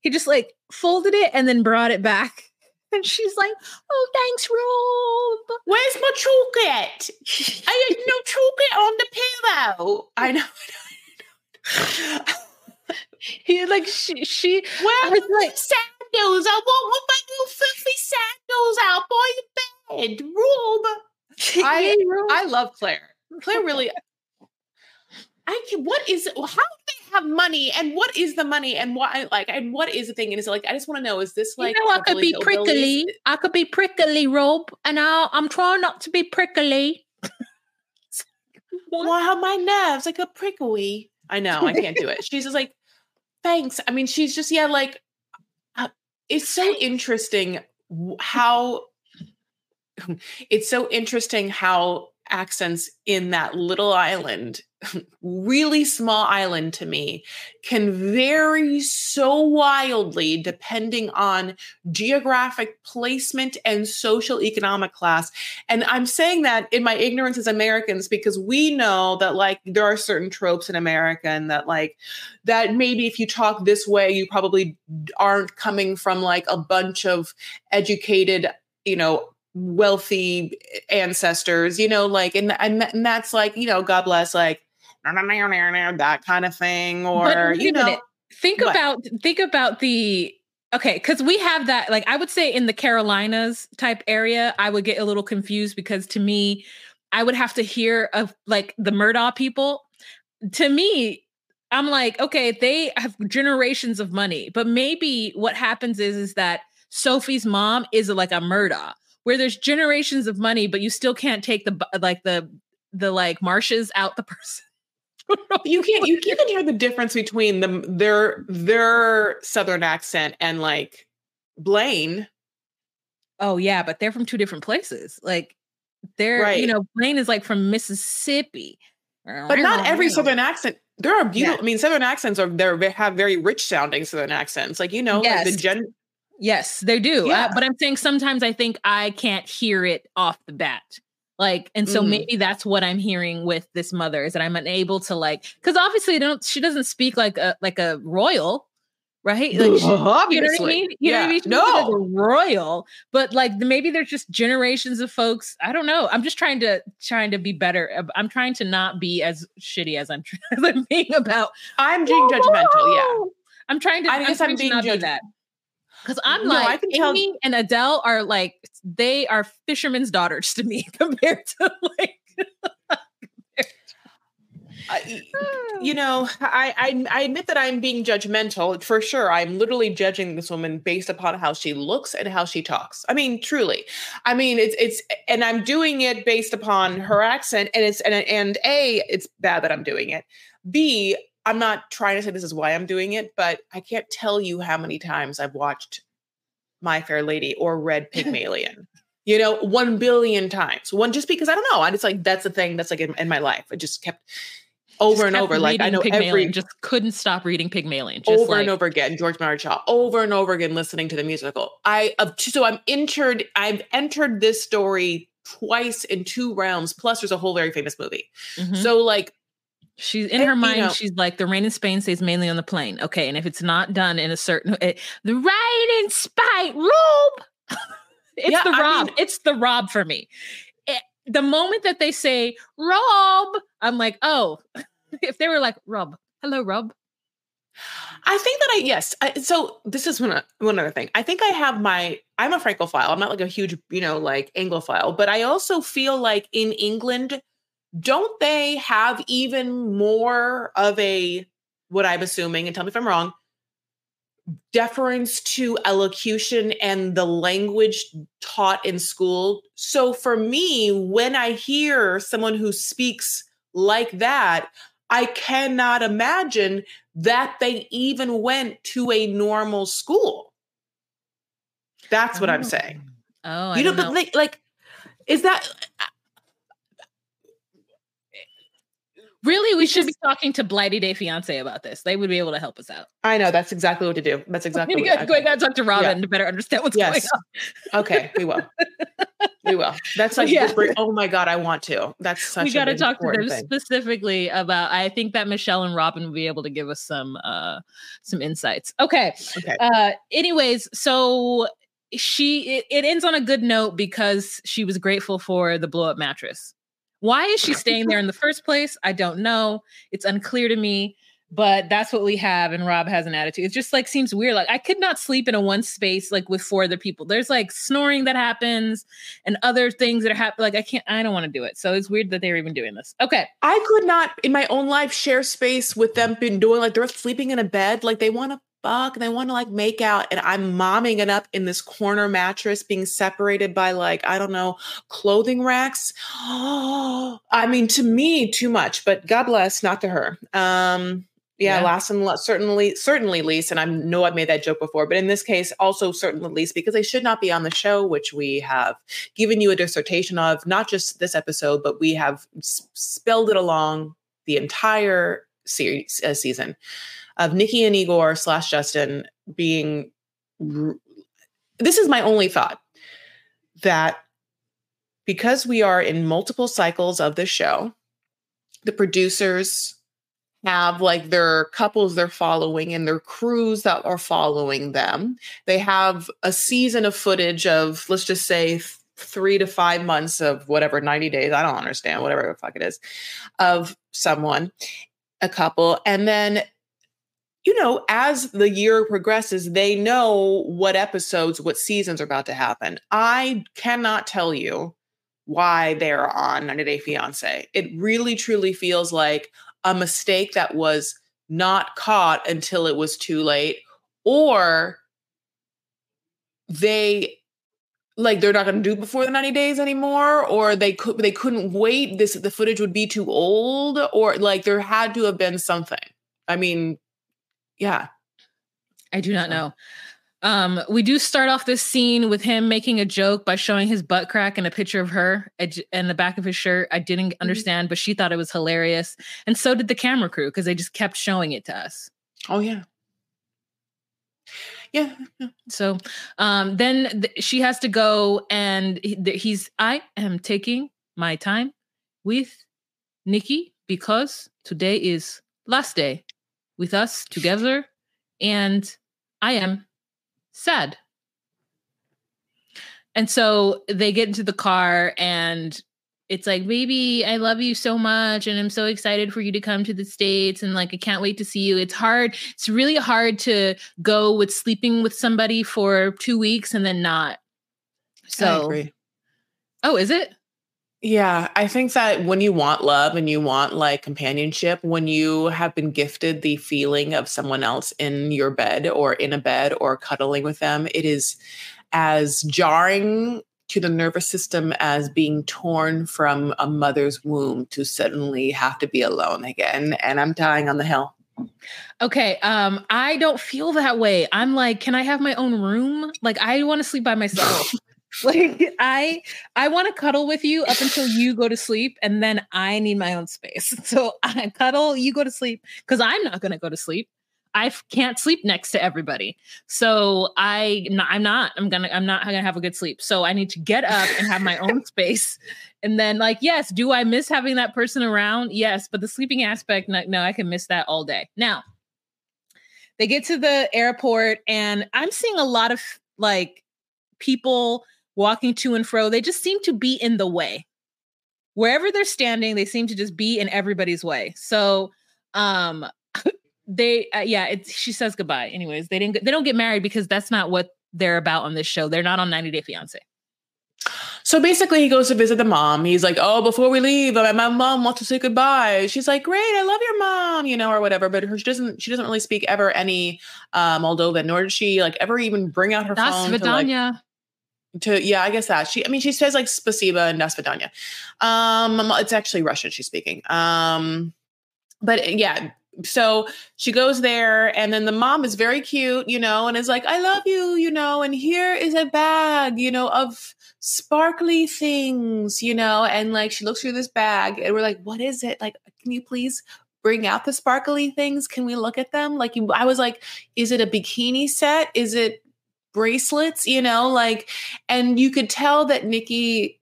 He just like folded it and then brought it back. (laughs) And she's like, Oh, thanks, Rob. Where's my chocolate? (laughs) I had no chocolate on the pillow. I know. He like she she Where are was my like- sandals? I want my little filthy sandals out by the bed. Rob. (laughs) I- I love Claire. Claire really. (laughs) I can, what is how do they have money and what is the money and what like and what is the thing and is it like I just want to know is this like you know, I could be prickly. I could be prickly, Rob, and I, I'm trying not to be prickly. (laughs) Wow, my nerves like a prickly. I know I can't do it. She's just like, thanks. I mean, she's just yeah, like uh, it's so interesting how (laughs) it's so interesting how accents in that little island, (laughs) really small island to me, can vary so wildly depending on geographic placement and social economic class. And I'm saying that in my ignorance as Americans because we know that like there are certain tropes in America and that like that maybe if you talk this way, you probably aren't coming from like a bunch of educated, you know, wealthy ancestors, you know, like and and, and that's like, you know, God bless like that kind of thing or you know think what? about think about the okay because we have that like i would say in the carolinas type area i would get a little confused because to me i would have to hear of like the murdaugh people. To me i'm like okay they have generations of money but maybe what happens is is that sophie's mom is like a murdaugh where there's generations of money but you still can't take the like the the like marshes out the (laughs) person you can't you can't hear the difference between them their their southern accent and like Blaine. Oh yeah, but they're from two different places. Like they're Right. you know, Blaine is like from Mississippi. But not every (laughs) southern accent. There are beautiful. Yeah. I mean, southern accents are they're have very rich sounding southern accents. Like you know, like the Yes. gen. Yes, they do. Uh, but I'm saying sometimes I think I can't hear it off the bat. Like, and so Mm. maybe that's what I'm hearing with this mother is that I'm unable to like, because obviously don't. She doesn't speak like a like a royal, right? Like, she- you know what I mean? You know what I mean? She No. a royal, but like maybe there's just generations of folks. I don't know. I'm just trying to trying to be better. Uh, I'm trying to not be as shitty as I'm, (laughs) as I'm being about. I'm being judgmental. Yeah. (laughs) I'm trying to. I I'm guess I'm to being not be that. Because I'm No, I like can tell- Amy and Adele are like they are fishermen's daughters to me (laughs) compared to like. (laughs) I, you know, I, I I admit that I'm being judgmental for sure. I'm literally judging this woman based upon how she looks and how she talks. I mean, truly. I mean, it's it's and I'm doing it based upon her accent, and it's and and a it's bad that I'm doing it. B I'm not trying to say this is why I'm doing it, but I can't tell you how many times I've watched My Fair Lady or read Pygmalion. (laughs) You know, one billion times. One just because I don't know. I just like that's the thing that's like in, in my life. It just kept over just and kept over. Like I know Pygmalion, every just couldn't stop reading Pygmalion. Just over like, and over again. George Bernard Shaw. Over and over again, listening to the musical. I so I'm entered. I've entered this story twice in two realms. Plus, there's a whole very famous movie. Mhm. So like She's in her you mind. know- she's like the rain in Spain stays mainly on the plane. Okay, and if it's not done in a certain, eh, the rain in Spain, Rob. (laughs) it's Yeah, the Rob. mean- it's the Rob for me. Eh, the moment that they say Rob, I'm like, oh, (laughs) if they were like Rob, hello Rob. I think that I yes. I, so this is one one other thing. I think I have my. I'm a Francophile. I'm not like a huge you know like Anglophile, but I also feel like in England, don't they have even more of a what I'm assuming, and tell me if I'm wrong, deference to elocution and the language taught in school. So for me, when I hear someone who speaks like that, I cannot imagine that they even went to a normal school. That's what oh. I'm saying. Oh, you know, know, but like, like, is that Really, we should be talking to Blighty Day Fiance about this. They would be able to help us out. I know that's exactly what to do. That's (laughs) exactly we going to talk to Robin yeah. to better understand what's yes. going on. okay, we will. we will. That's like yeah. oh my god, I want to. That's such. We got to talk to them thing. specifically about. I think that Michelle and Robin will be able to give us some uh some insights. Okay. Okay. Uh, anyways, so she it, it ends on a good note because she was grateful for the blow up mattress why is she staying there in the first place? I don't know. It's unclear to me, but that's what we have. And Rob has an attitude. It just like seems weird. Like I could not sleep in a one space like with four other people. There's like snoring that happens and other things that are happening. Like I can't, I don't want to do it. So it's weird that they're even doing this. Okay. I could not in my own life share space with them been doing like they're sleeping in a bed. Like they want to fuck and they want to like make out and i'm momming it up in this corner mattress being separated by like i don't know clothing racks. (gasps) I mean to me too much but god bless not to her. Um yeah, yeah. last and last, certainly certainly least and i know i've made that joke before but in this case also certainly least because they should not be on the show which we have given you a dissertation of not just this episode but we have spelled it along the entire series uh, season of Nikki and Igor slash Justin being. This is my only thought that because we are in multiple cycles of the show, the producers have like their couples they're following and their crews that are following them. They have a season of footage of, let's just say, three to five months of whatever, 90 days, I don't understand, whatever the fuck it is, of someone, a couple. And then you know, as the year progresses, they know what episodes, what seasons are about to happen. I cannot tell you why they're on 90 Day Fiance. It really truly feels like a mistake that was not caught until it was too late, or they like they're not going to do before the 90 days anymore or they could they couldn't wait this the footage would be too old or like there had to have been something i mean yeah. I do not know. Um, we do start off this scene with him making a joke by showing his butt crack and a picture of her in the back of his shirt. I didn't mm-hmm. understand, but she thought it was hilarious, and so did the camera crew because they just kept showing it to us. Oh yeah, yeah. yeah. So um, then th- she has to go, and he, th- he's. I am taking my time with Nikki because today is last day with us together, and I am sad. And so they get into the car and it's like, baby, I love you so much. And I'm so excited for you to come to the States. And like, I can't wait to see you. It's hard. It's really hard to go with sleeping with somebody for two weeks and then not. So, oh, is it? Yeah, I think that when you want love and you want like companionship, when you have been gifted the feeling of someone else in your bed or in a bed or cuddling with them, it is as jarring to the nervous system as being torn from a mother's womb to suddenly have to be alone again. And I'm dying on the hill. Okay, um, I don't feel that way. I'm like, can I have my own room? Like, I want to sleep by myself. (laughs) like i i want to cuddle with you up until you go to sleep and then i need my own space. (laughs) So i cuddle you go to sleep because i'm not going to go to sleep. I can't sleep next to everybody. So i i'm not i'm gonna i'm not gonna have a good sleep. So i need to get up and have my (laughs) own space. And then like yes do i miss having that person around? Yes but the sleeping aspect no, no i can miss that all day. Now they get to the airport and i'm seeing a lot of like people walking to and fro. They just seem to be in the way. Wherever they're standing, they seem to just be in everybody's way. So Um, (laughs) they uh, yeah, it's she says goodbye. Anyways, they didn't they don't get married because that's not what they're about on this show. They're not on 90 Day Fiance. So basically, he goes to visit the mom. He's like, "Oh, before we leave, my mom wants to say goodbye." She's like, "Great, I love your mom," you know, or whatever. But her, she doesn't. She doesn't really speak ever any uh, Moldovan, nor does she like ever even bring out her Das phone. To, like, to yeah, I guess that she. I mean, she says like "spasiba" and "das. Um, it's actually Russian she's speaking. Um, but yeah, so she goes there and then the mom is very cute you know and is like i love you you know and here is a bag you know of sparkly things you know and like she looks through this bag and we're like what is it like can you please bring out the sparkly things can we look at them like i was like is it a bikini set is it bracelets you know like and you could tell that nikki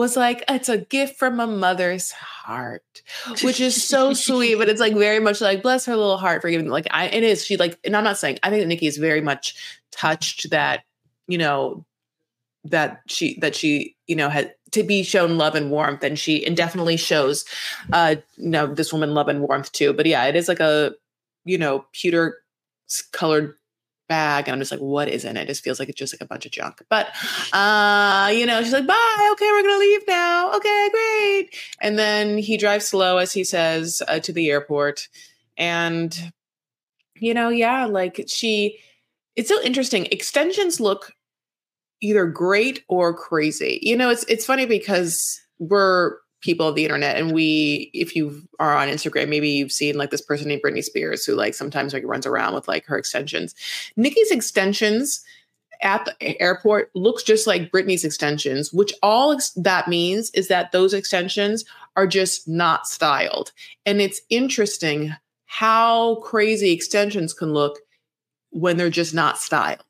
was like, it's a gift from a mother's heart, which is so sweet. But it's like very much like, bless her little heart for giving. Like, I it is. She like, and I'm not saying. I think that Nikki is very much touched that you know that she that she you know had to be shown love and warmth, and she and definitely shows uh you know this woman love and warmth too. But yeah, it is like a you know pewter colored bag and i'm just like what is in it? It just feels like it's just like a bunch of junk. But uh you know she's like bye okay we're gonna leave now. Okay great. And then he drives slow as he says uh, to the airport. And you know yeah like she it's so interesting. Extensions look either great or crazy. You know it's it's funny because we're people of the internet. And we if you are on instagram maybe you've seen like this person named britney spears who like sometimes like runs around with like her extensions. Nikki's extensions at the airport looks just like britney's extensions which all ex- that means is that those extensions are just not styled. And it's interesting how crazy extensions can look when they're just not styled.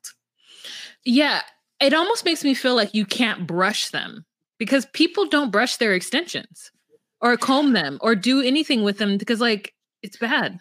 Yeah it almost makes me feel like you can't brush them because people don't brush their extensions or comb them or do anything with them because like it's bad.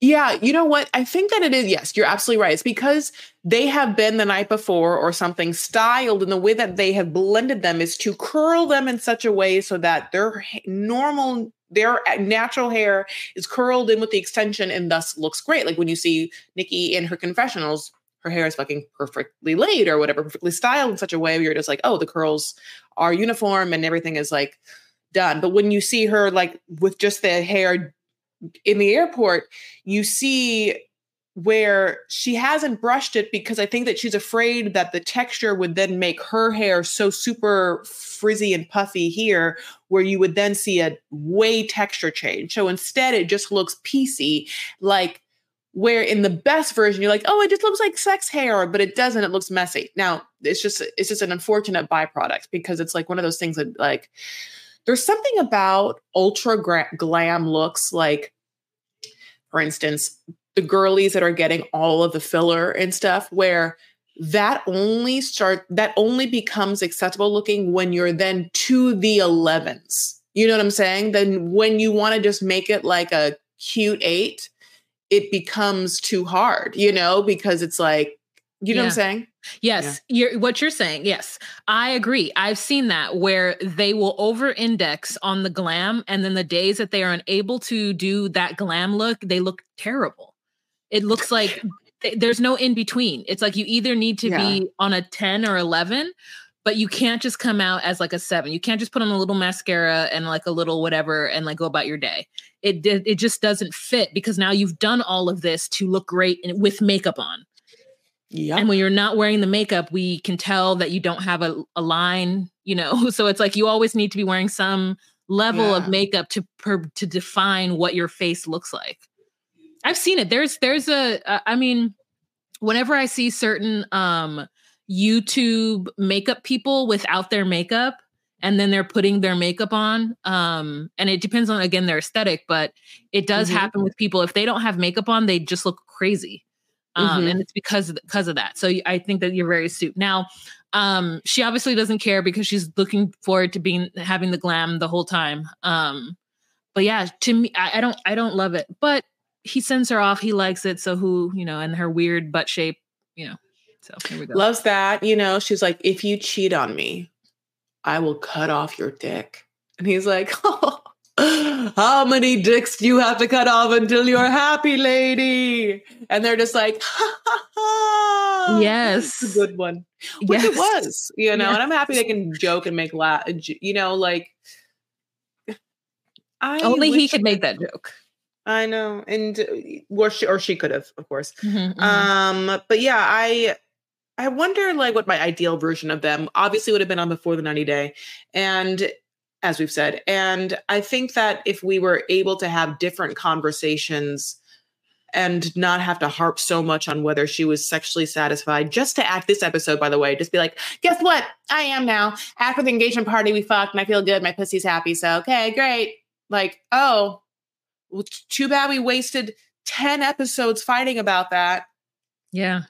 Yeah, you know what? I think that it is. Yes, you're absolutely right. It's because they have been the night before or something styled, and the way that they have blended them is to curl them in such a way so that their normal, their natural hair is curled in with the extension and thus looks great. Like when you see Nikki in her confessionals, her hair is fucking perfectly laid or whatever, perfectly styled in such a way where you're just like, oh, the curls are uniform and everything is like done. But when you see her like with just the hair in the airport, you see where she hasn't brushed it because I think that she's afraid that the texture would then make her hair so super frizzy and puffy here, where you would then see a way texture change. So instead, it just looks piecey, like where in the best version you're like oh it just looks like sex hair but it doesn't it looks messy. Now it's just it's just an unfortunate byproduct because it's like one of those things that like there's something about ultra gra- glam looks like for instance the girlies that are getting all of the filler and stuff where that only start that only becomes acceptable looking when you're then to the 11s you know what i'm saying? Then when you want to just make it like a cute eight it becomes too hard, you know, because it's like, you know yeah. what I'm saying? Yes, yeah. you're what you're saying. Yes, I agree. I've seen that where they will over index on the glam, and then the days that they are unable to do that glam look, they look terrible. It looks like (laughs) there's no in between. It's like you either need to yeah. be on a 10 or 11 but you can't just come out as like a seven. You can't just put on a little mascara and like a little whatever and like go about your day. It it just doesn't fit because now you've done all of this to look great with makeup on. Yeah. And when you're not wearing the makeup, we can tell that you don't have a, a line, you know. (laughs) So it's like you always need to be wearing some level yeah. of makeup to per, to define what your face looks like. I've seen it. There's there's a uh, I mean, whenever I see certain um YouTube makeup people without their makeup and then they're putting their makeup on um and it depends on again their aesthetic but it does mm-hmm. happen with people. If they don't have makeup on they just look crazy um mm-hmm. and it's because of because of that. So i think that you're very astute. Now um she obviously doesn't care because she's looking forward to being having the glam the whole time um but yeah to me I, I don't i don't love it. But he sends her off. He likes it. So who you know and her weird butt shape you know so here we go. Loves that. You know, she's like, if you cheat on me, I will cut off your dick. And he's like, (laughs) oh, How many dicks do you have to cut off until you're happy, lady? And they're just like, ha, ha, ha. Yes. A good one. Which it was, you know, Yes. and I'm happy they can joke and make laugh, you know, like. I Only he could make that joke. I know, and uh, or she, or she could have, of course. Mhm, mhm. Um, but yeah, I I wonder like what my ideal version of them obviously would have been on before the 90 day. And as we've said, and I think that if we were able to have different conversations and not have to harp so much on whether she was sexually satisfied, just to act this episode, by the way, just be like, guess what? I am now. After the engagement party, we fucked and I feel good. My pussy's happy. So, okay, great. Like, oh, well, too bad we wasted 10 episodes fighting about that. yeah.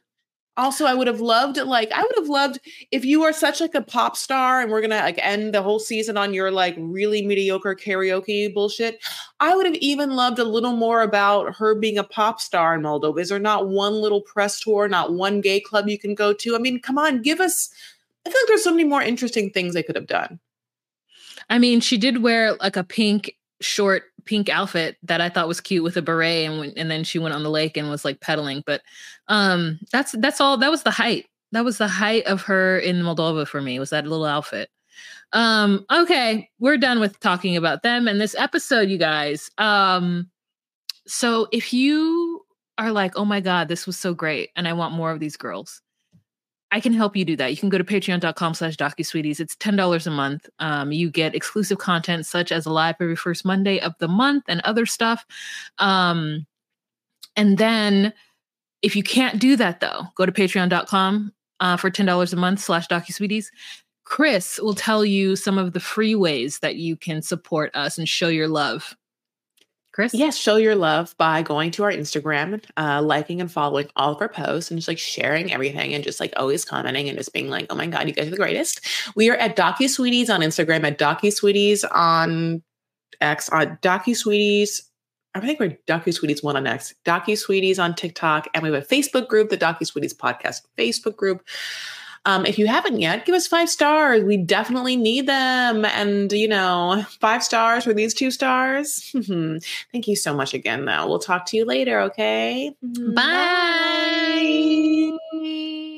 Also, I would have loved like I would have loved if you are such like a pop star and we're gonna like end the whole season on your like really mediocre karaoke bullshit. I would have even loved a little more about her being a pop star in Moldova. Is there not one little press tour, not one gay club you can go to? I mean, come on, give us. I feel like there's so many more interesting things they could have done. I mean, she did wear like a pink short pink outfit that I thought was cute with a beret, and when, and then she went on the lake and was like pedaling. But um, that's that's all. That was the height. That was the height of her in Moldova for me. Was that little outfit? Um, okay, we're done with talking about them and this episode, you guys. Um, so if you are like, oh my god, this was so great, and I want more of these girls. I can help you do that. You can go to patreon.com slash docusweeties. It's $10 a month. Um, you get exclusive content such as a live every first Monday of the month and other stuff. Um, and then if you can't do that though, go to patreon.com uh, for $10 a month slash docusweeties. Chris will tell you some of the free ways that you can support us and show your love. Chris? Yes, show your love by going to our Instagram, uh, liking and following all of our posts, and just like sharing everything, and just like always commenting and just being like, "Oh my god, you guys are the greatest." We are at DocuSweeties on Instagram, at DocuSweeties on X, on DocuSweeties. I think we're DocuSweeties one on X, DocuSweeties on TikTok, and we have a Facebook group, the DocuSweeties Podcast Facebook group. Um, if you haven't yet, give us five stars. We definitely need them. And, you know, five stars for these two stars. (laughs) Thank you so much again, though. We'll talk to you later, okay? Bye. Bye.